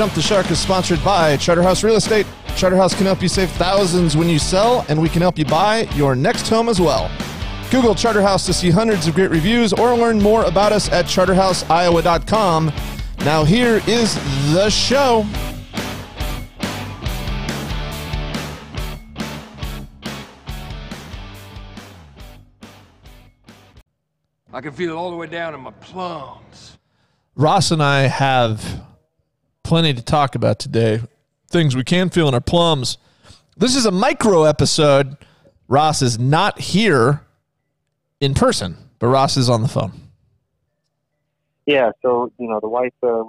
Jump the Shark is sponsored by Charterhouse Real Estate. Charterhouse can help you save thousands when you sell, and we can help you buy your next home as well. Google Charterhouse to see hundreds of great reviews or learn more about us at charterhouseiowa.com. Now, here is the show. I can feel it all the way down in my plums. Ross and I have plenty to talk about today. Things we can feel in our plums. This is a micro episode. Ross is not here in person, but Ross is on the phone. Yeah, so you know the wife uh,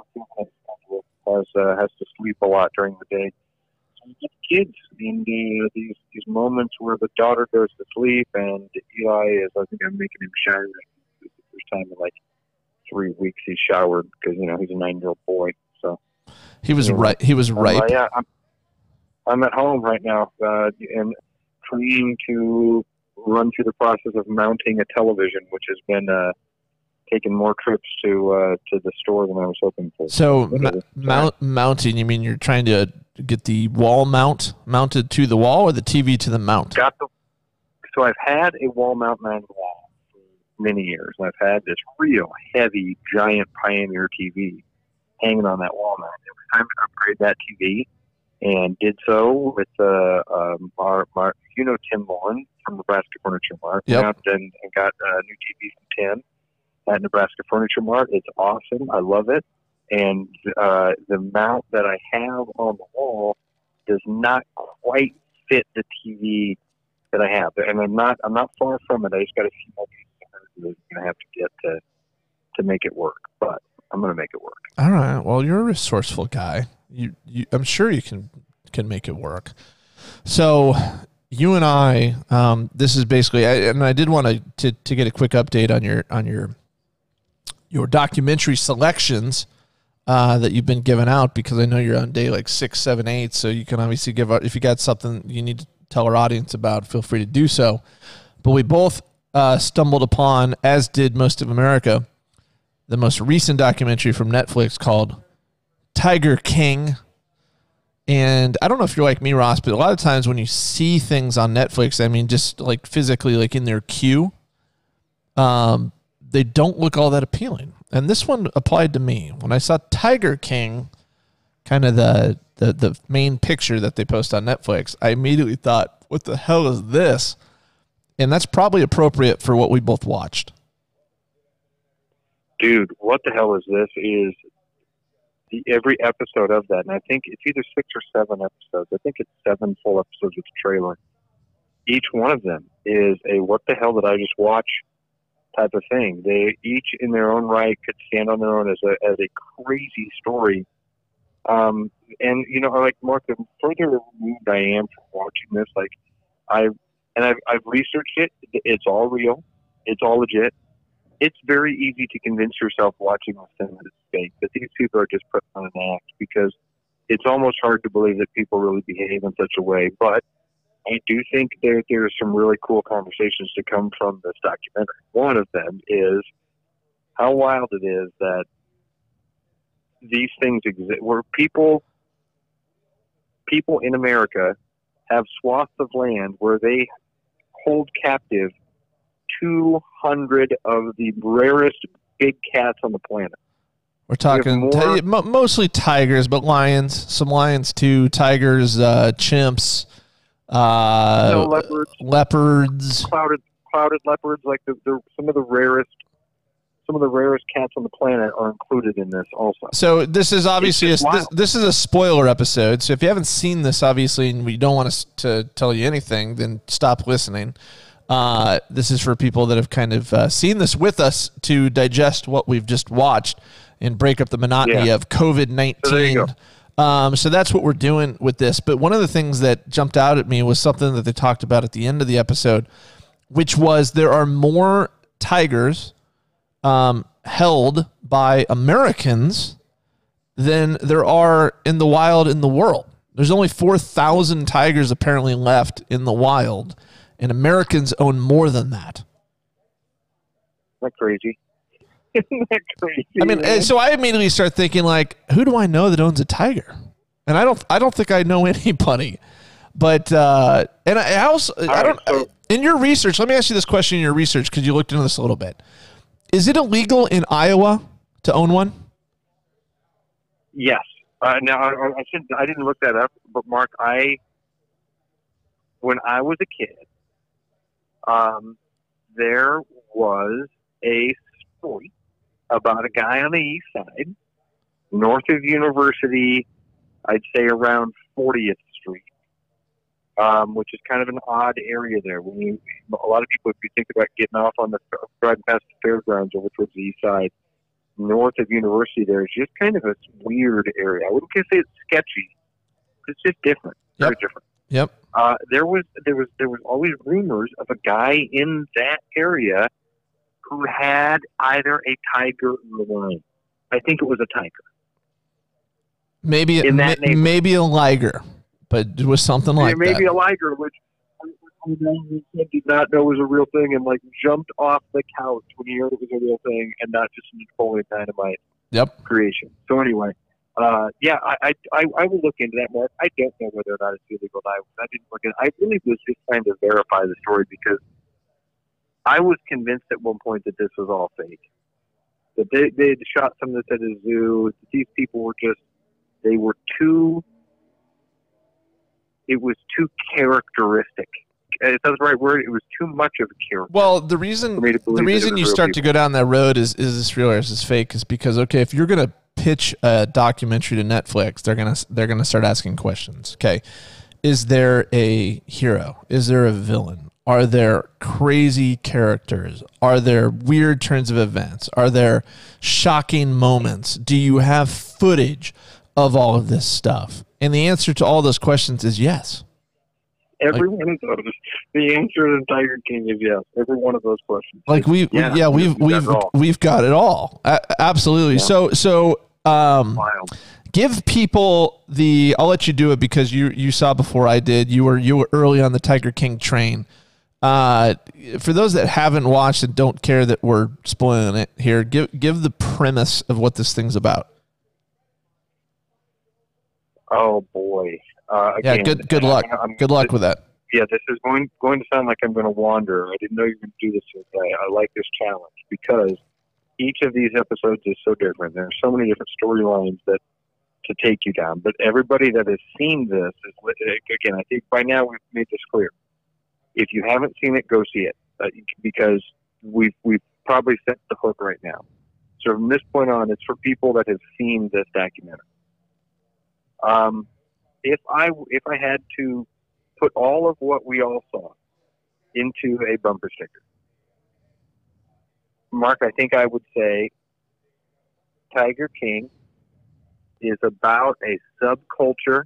has uh, has to sleep a lot during the day. So you get kids in the, these these moments where the daughter goes to sleep and Eli is. I think I'm making him shower. It's the first time in like three weeks he's showered because you know he's a nine year old boy. He was right. He was right. uh, yeah, I'm, I'm at home right now uh, and trying to run through the process of mounting a television, which has been uh, taking more trips to uh, to the store than I was hoping for. So ma- mount, mounting, you mean you're trying to get the wall mount mounted to the wall or the TV to the mount? got the so I've had a wall mount mounted wall for many years. And I've had this real heavy giant Pioneer TV hanging on that wall mount. It was time to upgrade that TV, and did so with uh, um, our, our you know Tim Mullen from Nebraska Furniture Mart. Yep. Went and, and got a new TV from Tim at Nebraska Furniture Mart. It's awesome. I love it. And uh, the mount that I have on the wall does not quite fit the TV that I have, and I'm not I'm not far from it. I just got a few more pieces that I'm gonna have to get to to make it work, but I'm gonna make it work. All right. Well, you're a resourceful guy. You, you I'm sure you can can make it work. So you and I, um, this is basically, I, and I did want to, to to get a quick update on your on your your documentary selections uh, that you've been giving out because I know you're on day like six, seven, eight. So you can obviously give if you got something you need to tell our audience about. Feel free to do so. But we both uh, stumbled upon, as did most of America, the most recent documentary from Netflix called Tiger King. And I don't know if you're like me, Ross, but a lot of times when you see things on Netflix, I mean, just like physically, like in their queue, um, they don't look all that appealing. And this one applied to me when I saw Tiger King, kind of the the the main picture that they post on Netflix. I immediately thought, "What the hell is this?" And that's probably appropriate for what we both watched. Dude, what the hell is this? Is the every episode of that, and I think it's either six or seven episodes. I think it's seven full episodes of the trailer. Each one of them is a what the hell did I just watch type of thing. They each in their own right could stand on their own as a as a crazy story. Um, and you know, like Mark, the further removed I am from watching this, like I and I've, I've researched it. It's all real. It's all legit. It's very easy to convince yourself watching this thing that it's fake. That these people are just putting on an act because it's almost hard to believe that people really behave in such a way. But I do think there there's some really cool conversations to come from this documentary. One of them is how wild it is that these things exist, where people people in America have swaths of land where they hold captive 200 of the rarest big cats on the planet. We're talking more- ti- mostly tigers, but lions, some lions too, tigers, uh, chimps, uh, no leopards, leopards. clouded clouded leopards, like the, the some of the rarest some of the rarest cats on the planet are included in this also. So this is obviously a, this, this is a spoiler episode. So if you haven't seen this, obviously, and we don't want us to tell you anything, then stop listening. Uh, this is for people that have kind of uh, seen this with us to digest what we've just watched. and break up the monotony Yeah. of COVID nineteen. Um, so that's what we're doing with this. But one of the things that jumped out at me was something that they talked about at the end of the episode, which was there are more tigers um, held by Americans than there are in the wild in the world. There's only 4,000 tigers apparently left in the wild, and Americans own more than that. Isn't that crazy? Isn't that crazy? I mean, man? eh, so I immediately start thinking like, who do I know that owns a tiger? And I don't, I don't think I know anybody. But uh, and I, also, I don't. so- in your research, let me ask you this question: in your research, because you looked into this a little bit, is it illegal in Iowa to own one? Yes. Uh, now I, I I should I didn't look that up, but Mark, I when I was a kid, um, there was a story about a guy on the east side, north of University, I'd say around 40th Street, um, which is kind of an odd area there. When you, a lot of people, if you think about getting off on the driving past the fairgrounds over towards the east side, north of University, there is just kind of a weird area. I wouldn't say it's sketchy. It's just different. Very different. Yep. Uh, there was there was there was always rumors of a guy in that area who had either a tiger or a lion. I think it was a tiger. Maybe, In that ma- neighborhood. maybe a liger, but it was something like There may that. a liger, which I did not know was a real thing, and like jumped off the couch when he heard it was a real thing, and not just a Napoleon Dynamite Yep. creation. So anyway, uh, yeah, I, I, I, will look into that, Mark. I don't know whether or not it's illegal. I, I didn't look at. I really was just trying to verify the story because I was convinced at one point that this was all fake. That they they had shot some of this at a zoo. These people were just they were too. It was too characteristic. Is that the right word? It was too much of a character. Well, the reason For me to believe the reason you start to go down that road is is this real or is this fake is because okay, if you're gonna pitch a documentary to Netflix, they're gonna they're gonna start asking questions. Okay, is there a hero? Is there a villain? Are there crazy characters? Are there weird turns of events? Are there shocking moments? Do you have footage of all of this stuff? And the answer to all those questions is yes. Every one of those. The answer to Tiger King is yes. Every one of those questions. like we yeah, Yeah, we've we've got we've it all. we've got it all A- absolutely Yeah. so so um Wild. give people the i'll let you do it because you you saw before i did you were you were early on the tiger king train uh for those that haven't watched and don't care that we're spoiling it here give give the premise of what this thing's about Oh boy. Uh, yeah again, good good I- luck I'm- good luck with that Yeah, this is going going to sound like I'm going to wander. I didn't know you were going to do this today. I like this challenge because each of these episodes is so different. There are so many different storylines that to take you down. But everybody that has seen this is again. I think by now we've made this clear. If you haven't seen it, go see it uh, because we've we've probably set the hook right now. So from this point on, it's for people that have seen this documentary. Um, if I if I had to put all of what we all saw into a bumper sticker, Mark, I think I would say Tiger King is about a subculture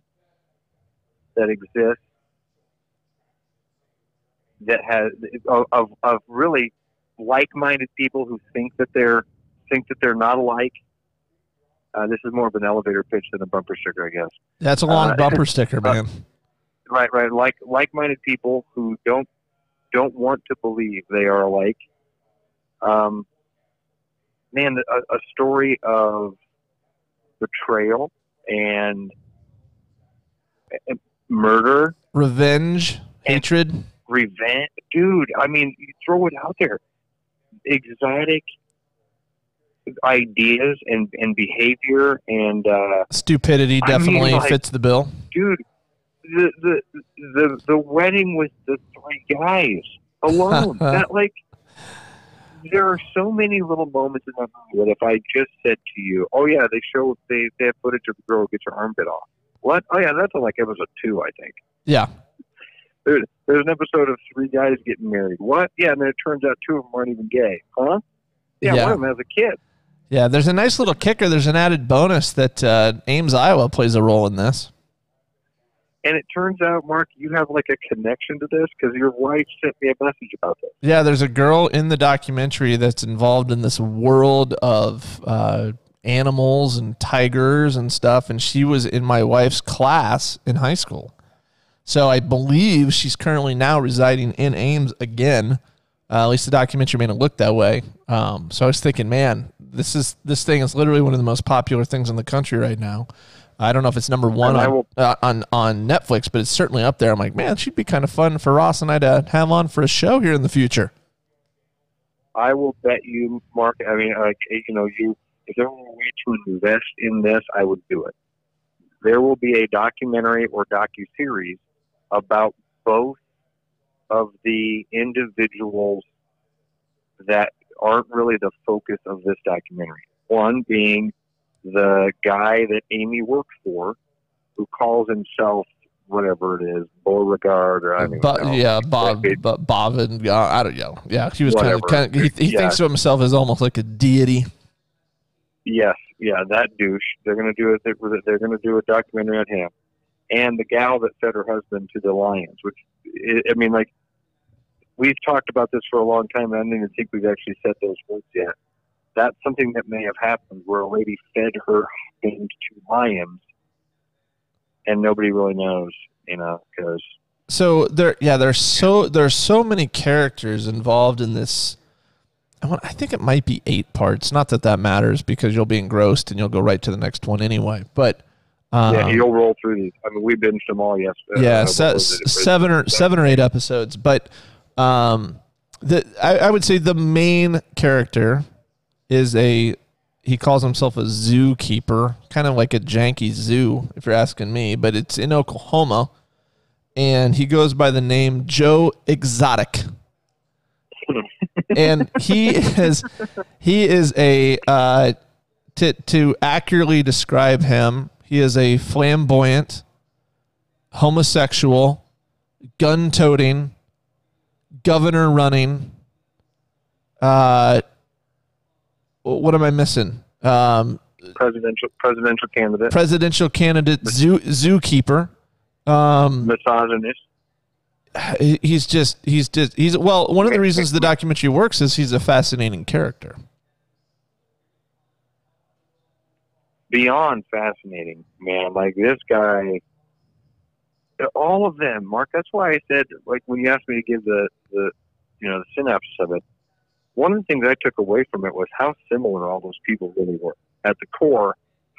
that exists that has of, of, really like-minded people who think that they're think that they're not alike. Uh, this is more of an elevator pitch than a bumper sticker, I guess. that's a long Uh, bumper sticker uh, man Right, right. Like like-minded people who don't don't want to believe they are alike. Um, man, a, a story of betrayal and and murder, revenge hatred revenge, dude. I mean, you throw it out there. Exotic ideas and and behavior and uh, stupidity I mean, definitely like- fits the bill dude, the the the the wedding with the three guys alone. that like, there are so many little moments in that movie that if I just said to you, "Oh yeah, they show they they have footage of the girl who gets her arm bit off." What? Oh yeah, that's like episode two, I think. yeah There's there's an episode of three guys getting married. What? Yeah, and then it turns out two of them aren't even gay. Huh? Yeah, Yeah. one of them has a kid. Yeah, there's a nice little kicker. There's an added bonus that uh, Ames, Iowa plays a role in this. And it turns out, Mark, you have like a connection to this because your wife sent me a message about this. Yeah, there's a girl in the documentary that's involved in this world of uh, animals and tigers and stuff, and she was in my wife's class in high school. So I believe she's currently now residing in Ames again. Uh, at least the documentary made it look that way. Um, so I was thinking, man, this is this thing is literally one of the most popular things in the country right now. I don't know if it's number one on, will- uh, on on Netflix, but it's certainly up there. I'm like, man, she'd be kind of fun for Ross and I to have on for a show here in the future. I will bet you, Mark. I mean, like you know, you if there were a way to invest in this, I would do it. There will be a documentary or docu series about both of the individuals that aren't really the focus of this documentary. One being the guy that Amy worked for, who calls himself whatever it is, Beauregard or I don't But know. yeah, Bob, but Bobbin, uh, I don't know. Yeah, he was kind of, kind of. He, he Yeah. thinks of himself as almost like a deity. Yes, yeah, that douche. They're going to do it. They're going to do a documentary on him, and the gal that fed her husband to the lions. Which I mean, like we've talked about this for a long time. and I don't even think we've actually said those words yet. That's something that may have happened where a lady fed her husband to lions, and nobody really knows. You know, because So there, yeah, there's so there's so many characters involved in this. I, want, I think it might be eight parts. Not that that matters because you'll be engrossed and you'll go right to the next one anyway. But um, yeah, you'll roll through these. I mean, we binged them all yesterday. yeah, Uh, se- what was it? It was- seven or seven or eight episodes. But um, the I, I would say the main character is a he calls himself a zookeeper, kind of like a janky zoo, if you're asking me. But it's in Oklahoma, and he goes by the name Joe Exotic. and he is he is a uh, to to accurately describe him, he is a flamboyant, homosexual, gun-toting, governor running. Uh, what am I missing? Um, presidential presidential candidate, presidential candidate, zoo zookeeper. Um, misogynist. he's just he's just he's well. One of the reasons the documentary works is he's a fascinating character. beyond fascinating, man. Like this guy, all of them, Mark. That's why I said, like, when you asked me to give the the you know the synopsis of it, one of the things I took away from it was how similar all those people really were. At the core,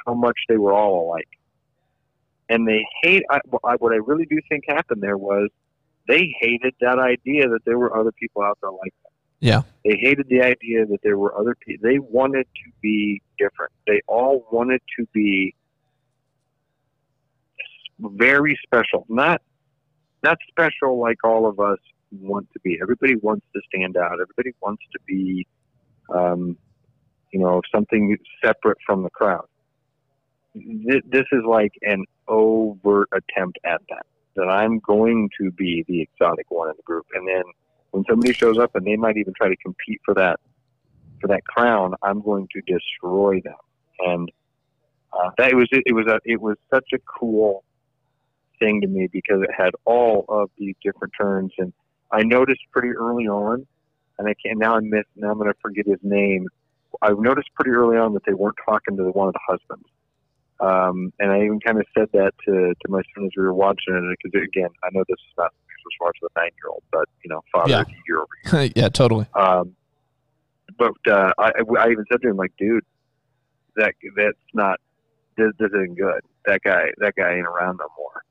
how much they were all alike, and they hate. I, I- what I really do think happened there was they hated that idea that there were other people out there like. that. Yeah. They hated the idea that there were other people. They wanted to be different. They all wanted to be very special. Not not special like all of us want to be. Everybody wants to stand out. Everybody wants to be, um, you know, something separate from the crowd. Th- This is like an overt attempt at that. That I'm going to be the exotic one in the group, and then when somebody shows up and they might even try to compete for that for that crown, I'm going to destroy them. And uh, that was it was a it was such a cool thing to me because it had all of these different turns, and I noticed pretty early on, and I can't now I miss now I'm going to forget his name. I noticed pretty early on that they weren't talking to one of the husbands. Um, and I even kind of said that to, to my son as we were watching it because again, I know this is not as smart as a nine year old, but you know, father Yeah. year over yeah, totally. um, but uh, I, I even said to him, like, dude, that that's not this, this isn't good. That guy, that guy ain't around no more.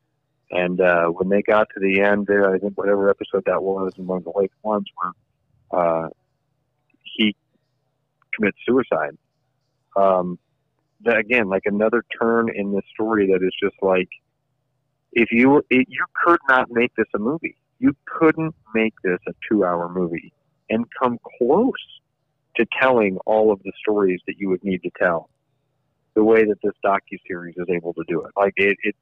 And uh, when they got to the end there, I think whatever episode that was, and one of the late ones where uh, he commits suicide. Um, that again, like another turn in the story that is just like, if you it, you could not make this a movie. You couldn't make this a two-hour movie and come close to telling all of the stories that you would need to tell the way that this docu series is able to do it. Like it, it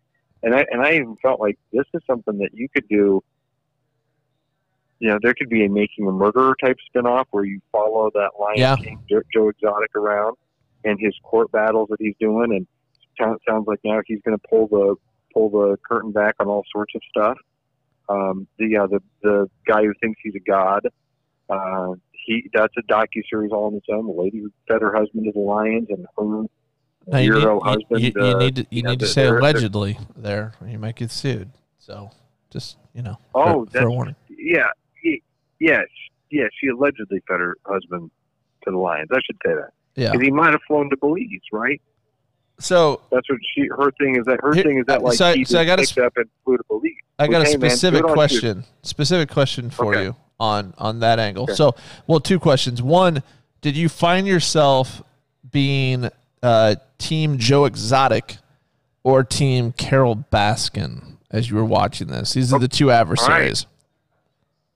and I and I even felt like this is something that you could do. You know, there could be a making a murderer type spinoff where you follow that Lion Yeah. King Joe, Exotic around, and his court battles that he's doing, and sounds sounds like now he's going to pull the pull the curtain back on all sorts of stuff. Um, the uh, the the guy who thinks he's a god. Uh, he that's a docu series all on its own. The lady who fed her husband to the lions and her Now, you, need, husband. you, you, you uh, need to, you you need to they're- say they're- they're- allegedly there. or You might get sued. So just you know, Oh, for, for that's a warning. yeah, he, yes, yeah. She allegedly fed her husband to the lions. I should say that Yeah. because he might have flown to Belize, right? So That's what she. Her thing is that her Here- thing is that uh, like so I- he so I gotta picked sp- up and flew to Belize. I got a Okay, man, specific good on you. question. Specific question for Okay. you on on that angle. Okay. So, well, two questions. One, did you find yourself being uh, team Joe Exotic or team Carole Baskin as you were watching this? These are the two adversaries.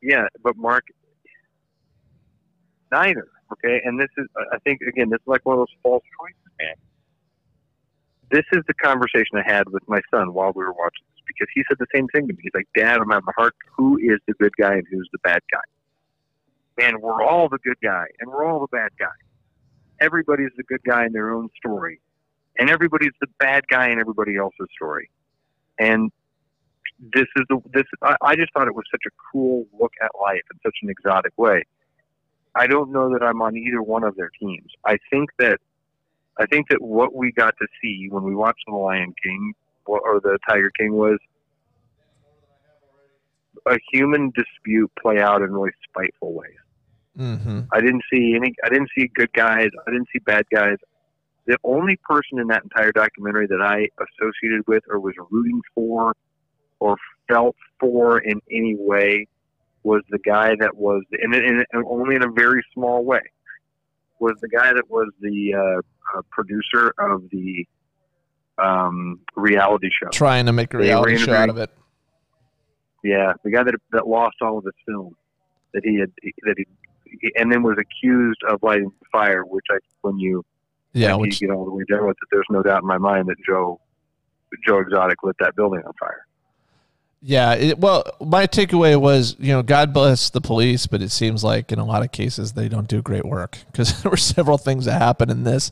Yeah, but Mark, neither. Okay, and this is, I think, again, this is like one of those false choices, man. This is the conversation I had with my son while we were watching this because he said the same thing to me. He's like, "Dad, I'm having a heart. Who is the good guy and who's the bad guy?" Man, we're all the good guy and we're all the bad guy. Everybody's the good guy in their own story, and everybody's the bad guy in everybody else's story. And this is the this. I, I just thought it was such a cool look at life in such an exotic way. I don't know that I'm on either one of their teams. I think that I think that what we got to see when we watched The Lion King or or The Tiger King was a human dispute play out in really spiteful ways. Mm-hmm. I didn't see any. I didn't see good guys. I didn't see bad guys. The only person in that entire documentary that I associated with or was rooting for or felt for in any way was the guy that was, and, and, and only in a very small way, was the guy that was the uh, uh, producer of the um, reality show. Trying to make a reality show out of it. Yeah, the guy that that lost all of his film that he had that he and then was accused of lighting the fire. Which I when you Yeah, when which you get all the way down with it, there's no doubt in my mind that Joe Joe Exotic lit that building on fire. Yeah, it, well, my takeaway was, you know, God bless the police, but it seems like in a lot of cases they don't do great work because there were several things that happened in this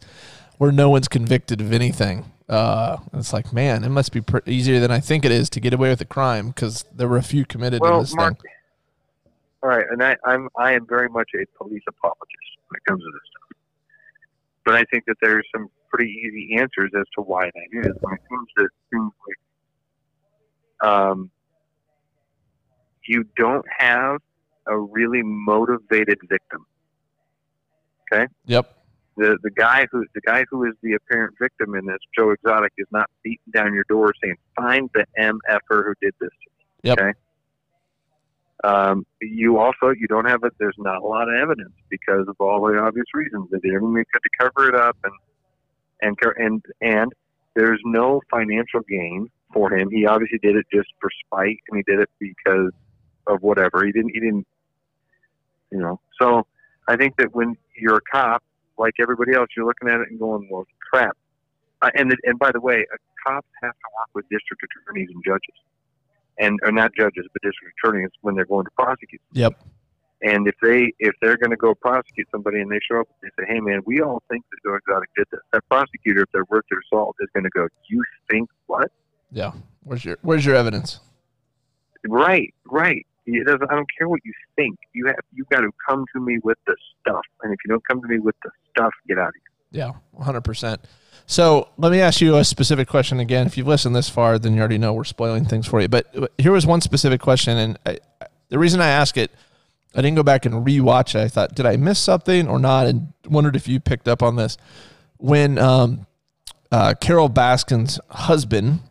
where no one's convicted of anything. Uh, it's like, man, it must be pr- easier than I think it is to get away with a crime because there were a few committed in Well, this Mark, thing. All right, and I, I'm I am very much a police apologist when it comes to this stuff. But I think that there's some pretty easy answers as to why that is. When it comes to things like um, you don't have a really motivated victim. Okay. Yep. The the guy who the guy who is the apparent victim in this, Joe Exotic, is not beating down your door saying, "Find the mf'er who did this." to me." Yep. Okay. Um, you also you don't have it. There's not a lot of evidence because of all the obvious reasons. They did everything could to cover it up, and and and and there's no financial gain for him. He obviously did it just for spite, and he did it because of whatever. He didn't. He didn't. You know. So I think that when you're a cop, like everybody else, you're looking at it and going, "Well, crap." Uh, and and by the way, uh, cops have to work with district attorneys and judges, and or not judges, but district attorneys when they're going to prosecute. Yep. And if they if they're going to go prosecute somebody and they show up and they say, "Hey, man, we all think that Joe Exotic did this," that prosecutor, if they're worth their salt, is going to go, "You think what?" Yeah. Where's your Where's your evidence? Right, right. It doesn't. I don't care what you think. You have you got to come to me with the stuff, and if you don't come to me with the stuff, get out of here. Yeah, 100%. So let me ask you a specific question again. If you've listened this far, then you already know we're spoiling things for you. But here was one specific question. And I, I- the reason I ask it, I didn't go back and rewatch it. I thought, did I miss something or not? And wondered if you picked up on this. When um, uh, Carole Baskin's husband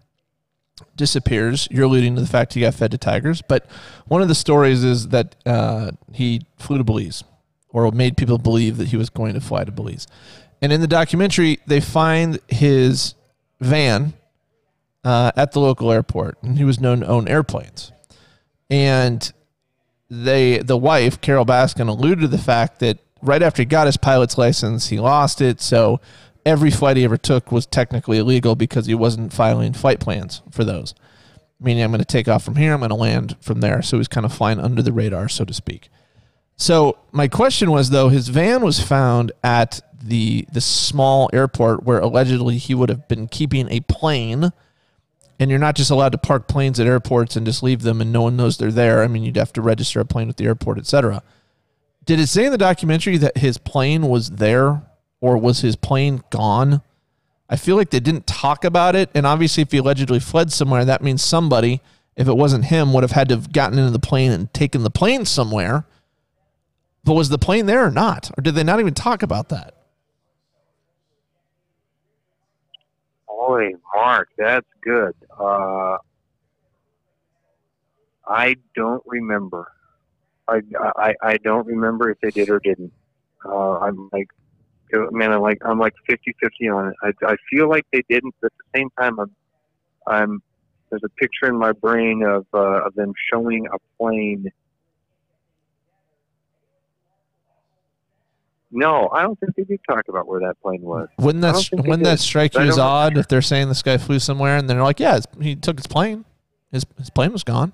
disappears, you're alluding to the fact he got fed to tigers. But one of the stories is that uh, he flew to Belize or made people believe that he was going to fly to Belize. And in the documentary, they find his van uh, at the local airport, and he was known to own airplanes. And they, the wife, Carole Baskin, alluded to the fact that right after he got his pilot's license, he lost it. So every flight he ever took was technically illegal because he wasn't filing flight plans for those. Meaning, I'm going to take off from here, I'm going to land from there. So he's kind of flying under the radar, so to speak. So my question was though, his van was found at the the small airport where allegedly he would have been keeping a plane. And you're not just allowed to park planes at airports and just leave them and no one knows they're there. I mean, you'd have to register a plane with the airport, etc. Did it say in the documentary that his plane was there or was his plane gone? I feel like they didn't talk about it. And obviously, if he allegedly fled somewhere, that means somebody, if it wasn't him, would have had to have gotten into the plane and taken the plane somewhere. But was the plane there or not? Or did they not even talk about that? Boy, Mark, that's good. Uh, I don't remember. I, I I don't remember if they did or didn't. Uh, I'm like, man, I'm like I'm like 50-50 on it. I, I feel like they didn't, but at the same time, I'm I'm there's a picture in my brain of uh, of them showing a plane. No, I don't think they did talk about where that plane was. Wouldn't that don't think they wouldn't that strike you as odd if they're saying this guy flew somewhere and they're like, yeah, it's- he took his plane, his his plane was gone,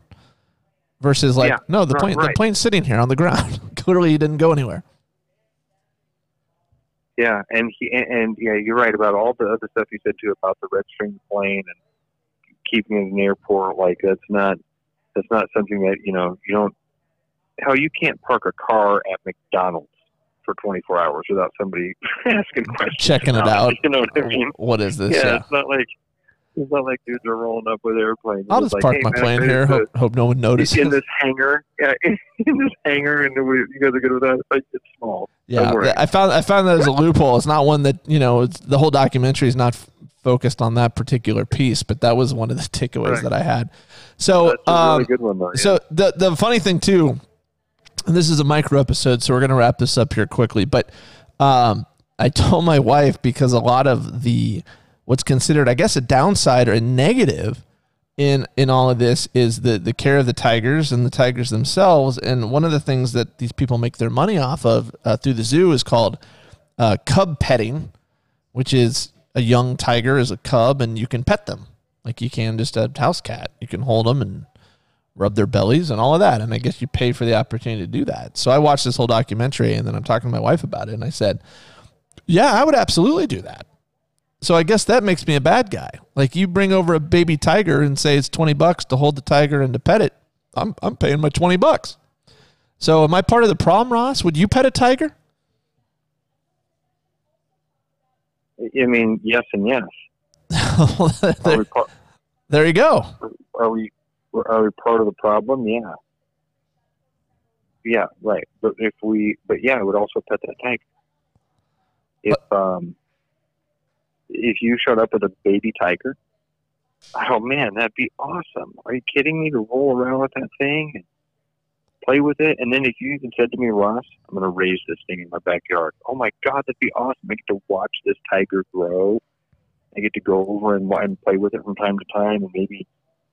versus like, Yeah, no, the right, plane the plane's sitting here on the ground. Clearly, he didn't go anywhere. Yeah, and he and, and yeah, you're right about all the other stuff you said too about the registering the plane and keeping it in the airport. Like that's not that's not something that you know you don't. How you can't park a car at McDonald's for 24 hours without somebody asking questions, Checking it out. You know what I mean? What is this? yeah, Yeah. it's not like it's not like dudes are rolling up with airplanes. I'll just like, park hey, my man, plane it's here. a- Hope, hope no one notices. in this hangar, yeah, in this hangar, and we, you guys are good with that. Like, it's small. Yeah, I found I found that as a loophole. It's not one that you know. It's, the whole documentary is not f- focused on that particular piece, but that was one of the takeaways Right. that I had. So, That's a um, really good one, though. yeah. so the the funny thing too, and this is a micro episode, so we're gonna wrap this up here quickly. But um, I told my wife because a lot of the what's considered, I guess, a downside or a negative in in all of this is the the care of the tigers and the tigers themselves. And one of the things that these people make their money off of uh, through the zoo is called uh, cub petting, which is a young tiger is a cub and you can pet them like you can just a house cat. You can hold them and rub their bellies and all of that. And I guess you pay for the opportunity to do that. So I watched this whole documentary and then I'm talking to my wife about it and I said, yeah, I would absolutely do that. So I guess that makes me a bad guy. Like you bring over a baby tiger and say it's 20 bucks to hold the tiger and to pet it. I'm, I'm paying my 20 bucks. So am I part of the problem, Ross? Would you pet a tiger? I mean, yes and yes. There, there you go. are we are we part of the problem? Yeah. Yeah, right. But if we, but yeah, I would also pet that tiger. If um, if you showed up with a baby tiger, oh man, that'd be awesome. Are you kidding me? To roll around with that thing and play with it, and then if you even said to me, Ross, I'm going to raise this thing in my backyard. Oh my God, that'd be awesome. I get to watch this tiger grow. I get to go over and, and play with it from time to time, and maybe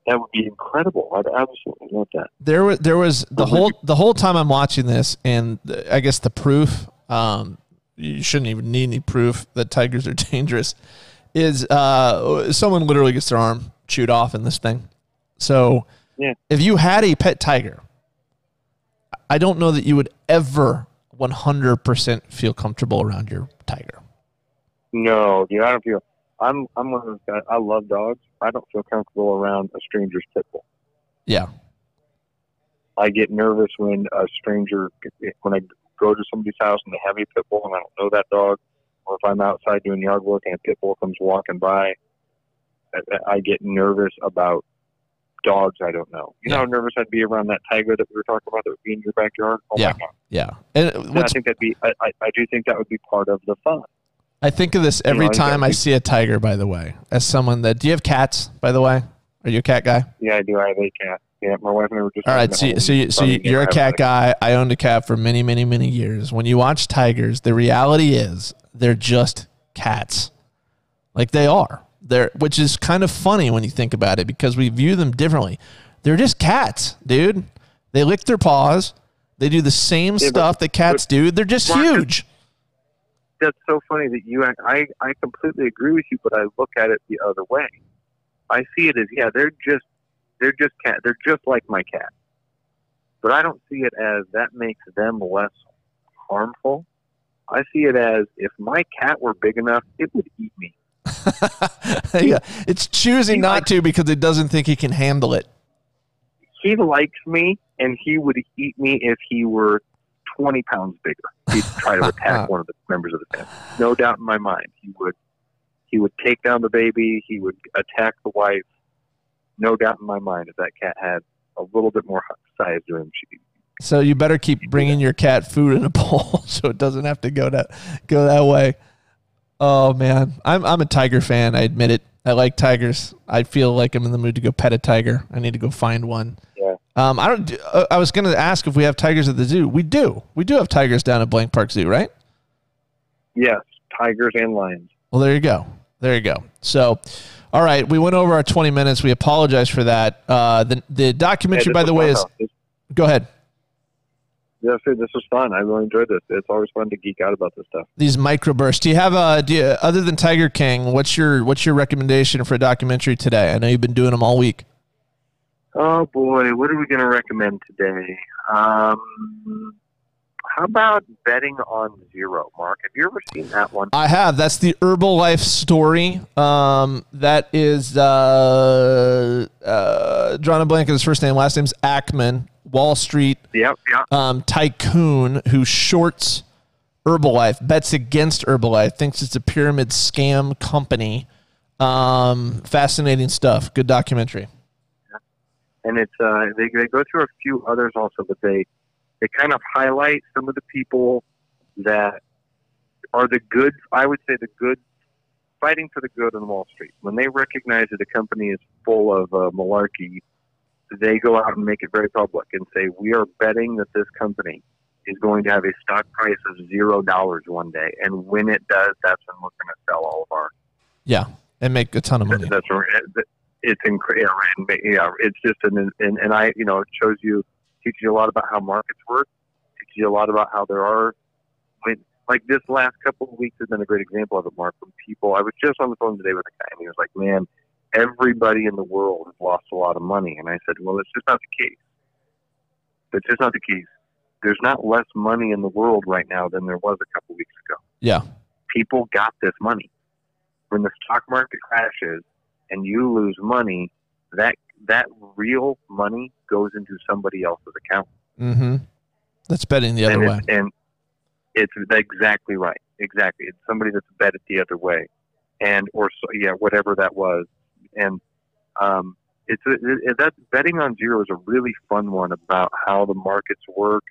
that would be incredible. I'd absolutely love that. there was there was the whole the whole time I'm watching this, and the, I guess the proof. Um, you shouldn't even need any proof that tigers are dangerous. Is uh, someone literally gets their arm chewed off in this thing? So, Yeah. if you had a pet tiger, I don't know that you would ever 100% feel comfortable around your tiger. No, you know, I don't feel. I'm I'm one of those guys. I love dogs. I don't feel comfortable around a stranger's pit bull. Yeah, I get nervous when a stranger, when I go to somebody's house and they have a pit bull and I don't know that dog, or if I'm outside doing yard work and a pit bull comes walking by, I, I get nervous about dogs I don't know. You know Yeah. how nervous I'd be around that tiger that we were talking about that would be in your backyard? Oh Yeah. my god! yeah. And And I think that'd be. I, I, I do think that would be part of the fun. I think of this You every know, time I see a tiger. By the way, as someone that do you have cats? By the way, are you a cat guy? Yeah, I do. I have a cat. Yeah, my wife and I were just. All right, so you, so, you, so you, you're a cat guy. I owned a cat for many, many, many years. When you watch tigers, the reality is they're just cats, like they are. They're, which is kind of funny when you think about it because we view them differently. They're just cats, dude. They lick their paws. They do the same Yeah, but- stuff that cats do. They're just huge. That's so funny that you I I completely agree with you, but I look at it the other way. I see it as yeah, they're just they're just cat they're just like my cat. But I don't see it as that makes them less harmful. I see it as if my cat were big enough, it would eat me. yeah, it's choosing He not likes- to because it doesn't think he can handle it. He likes me, and he would eat me if he were 20 pounds bigger. He'd try to attack one of the members of the family. No doubt in my mind, he would. He would take down the baby. He would attack the wife. No doubt in my mind, if that cat had a little bit more size to him, she'd So you better keep bringing your cat food in a bowl so it doesn't have to go that go that way. Oh man, I'm I'm a tiger fan. I admit it. I like tigers. I feel like I'm in the mood to go pet a tiger. I need to go find one. Yeah. Um, I don't. Uh, I was going to ask if we have tigers at the zoo. We do. We do have tigers down at Blank Park Zoo, right? Yes, tigers and lions. Well, there you go. There you go. So, all right, we went over our 20 minutes. We apologize for that. Uh, the the documentary, Hey, by the way, is. Go ahead. Yes, sir, this was fun. I really enjoyed this. It's always fun to geek out about this stuff. these microbursts. Do you have a do you, other than Tiger King? What's your what's your recommendation for a documentary today? I know you've been doing them all week. Oh boy, what are we going to recommend today? Um, how about betting on zero, Mark? Have you ever seen that one? I have. That's the Herbalife story. Um, that is uh, uh, drawing a blank on his first name. Last name's Ackman. Wall Street Yep, yeah. um, tycoon who shorts Herbalife, bets against Herbalife, thinks it's a pyramid scam company. Um, fascinating stuff. Good documentary. And it's uh, they they go through a few others also, but they they kind of highlight some of the people that are the good. I would say the good fighting for the good on Wall Street. When they recognize that a company is full of uh, malarkey, they go out and make it very public and say, "We are betting that this company." Is going to have a stock price of zero dollars one day, and when it does, that's when we're going to sell all of our Yeah, and make a ton of money. that's right. It's incredible. Yeah, yeah, it's just an and, and I, you know, it shows you teaches you a lot about how markets work. Teaches you a lot about how there are when like this last couple of weeks has been a great example of it, Mark. When people, I was just on the phone today with a guy, and he was like, "Man, everybody in the world has lost a lot of money," and I said, "Well, it's just not the case. It's just not the case. There's not less money in the world right now than there was a couple of weeks ago." Yeah, people got this money. When the stock market crashes and you lose money, that that real money goes into somebody else's account. mm-hmm. That's betting the other and way. It's, and it's exactly right. Exactly. It's somebody that's bet it the other way, and or so, yeah, whatever that was. And um, it's a, it, that betting on zero is a really fun one about how the markets work,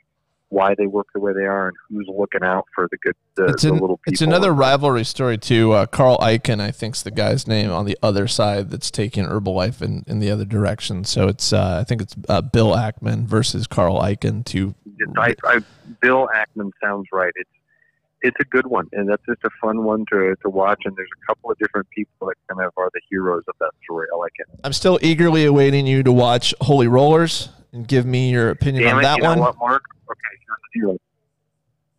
why they work the way they are, and who's looking out for the good, the, It's, the little people. it's another rivalry story too. Uh, Carl Icahn, I think's the guy's name on the other side that's taking Herbalife in, in the other direction. So it's uh, I think it's uh, Bill Ackman versus Carl Icahn to I, I, Bill Ackman sounds right. It's it's a good one, and that's just a fun one to, to watch. And there's a couple of different people that kind of are the heroes of that story. I like it. I'm still eagerly awaiting you to watch Holy Rollers and give me your opinion Damn on it! that you know one. what, Mark? Okay, here's the deal.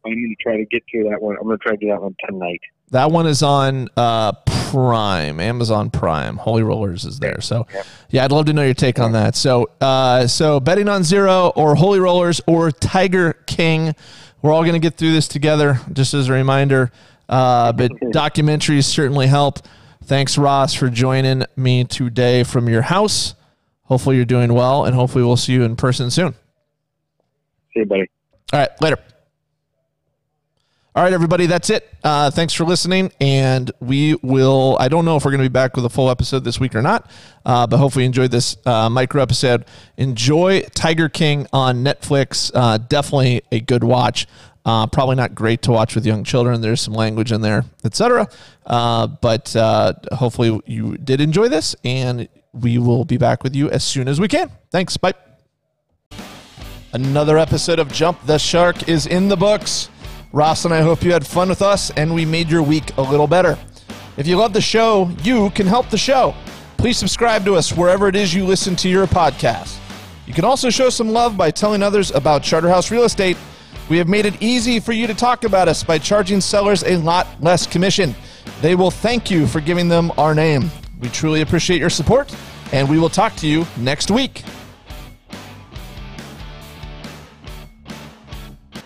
I need to try to get to that one. I'm going to try to do that one tonight. That one is on uh, Prime, Amazon Prime. Holy Rollers is there. So, Yeah. yeah, I'd love to know your take on that. So, uh, so betting on zero or Holy Rollers or Tiger King, we're all going to get through this together. Just as a reminder, uh, but documentaries certainly help. Thanks, Ross, for joining me today from your house. Hopefully, you're doing well, and hopefully, we'll see you in person soon. See you, buddy. All right, later. All right, everybody, that's it. Uh, thanks for listening, and we will. I don't know if we're going to be back with a full episode this week or not, uh, but hopefully, you enjoyed this uh, micro episode. Enjoy Tiger King on Netflix. Uh, definitely a good watch. Uh, probably not great to watch with young children. There's some language in there, etc. Uh, but hopefully, you did enjoy this, and we will be back with you as soon as we can. Thanks. Bye. Another episode of Jump the Shark is in the books. Ross and I hope you had fun with us and we made your week a little better. If you love the show, you can help the show. Please subscribe to us wherever it is you listen to your podcast. You can also show some love by telling others about Charterhouse Real Estate. We have made it easy for you to talk about us by charging sellers a lot less commission. They will thank you for giving them our name. We truly appreciate your support, and we will talk to you next week.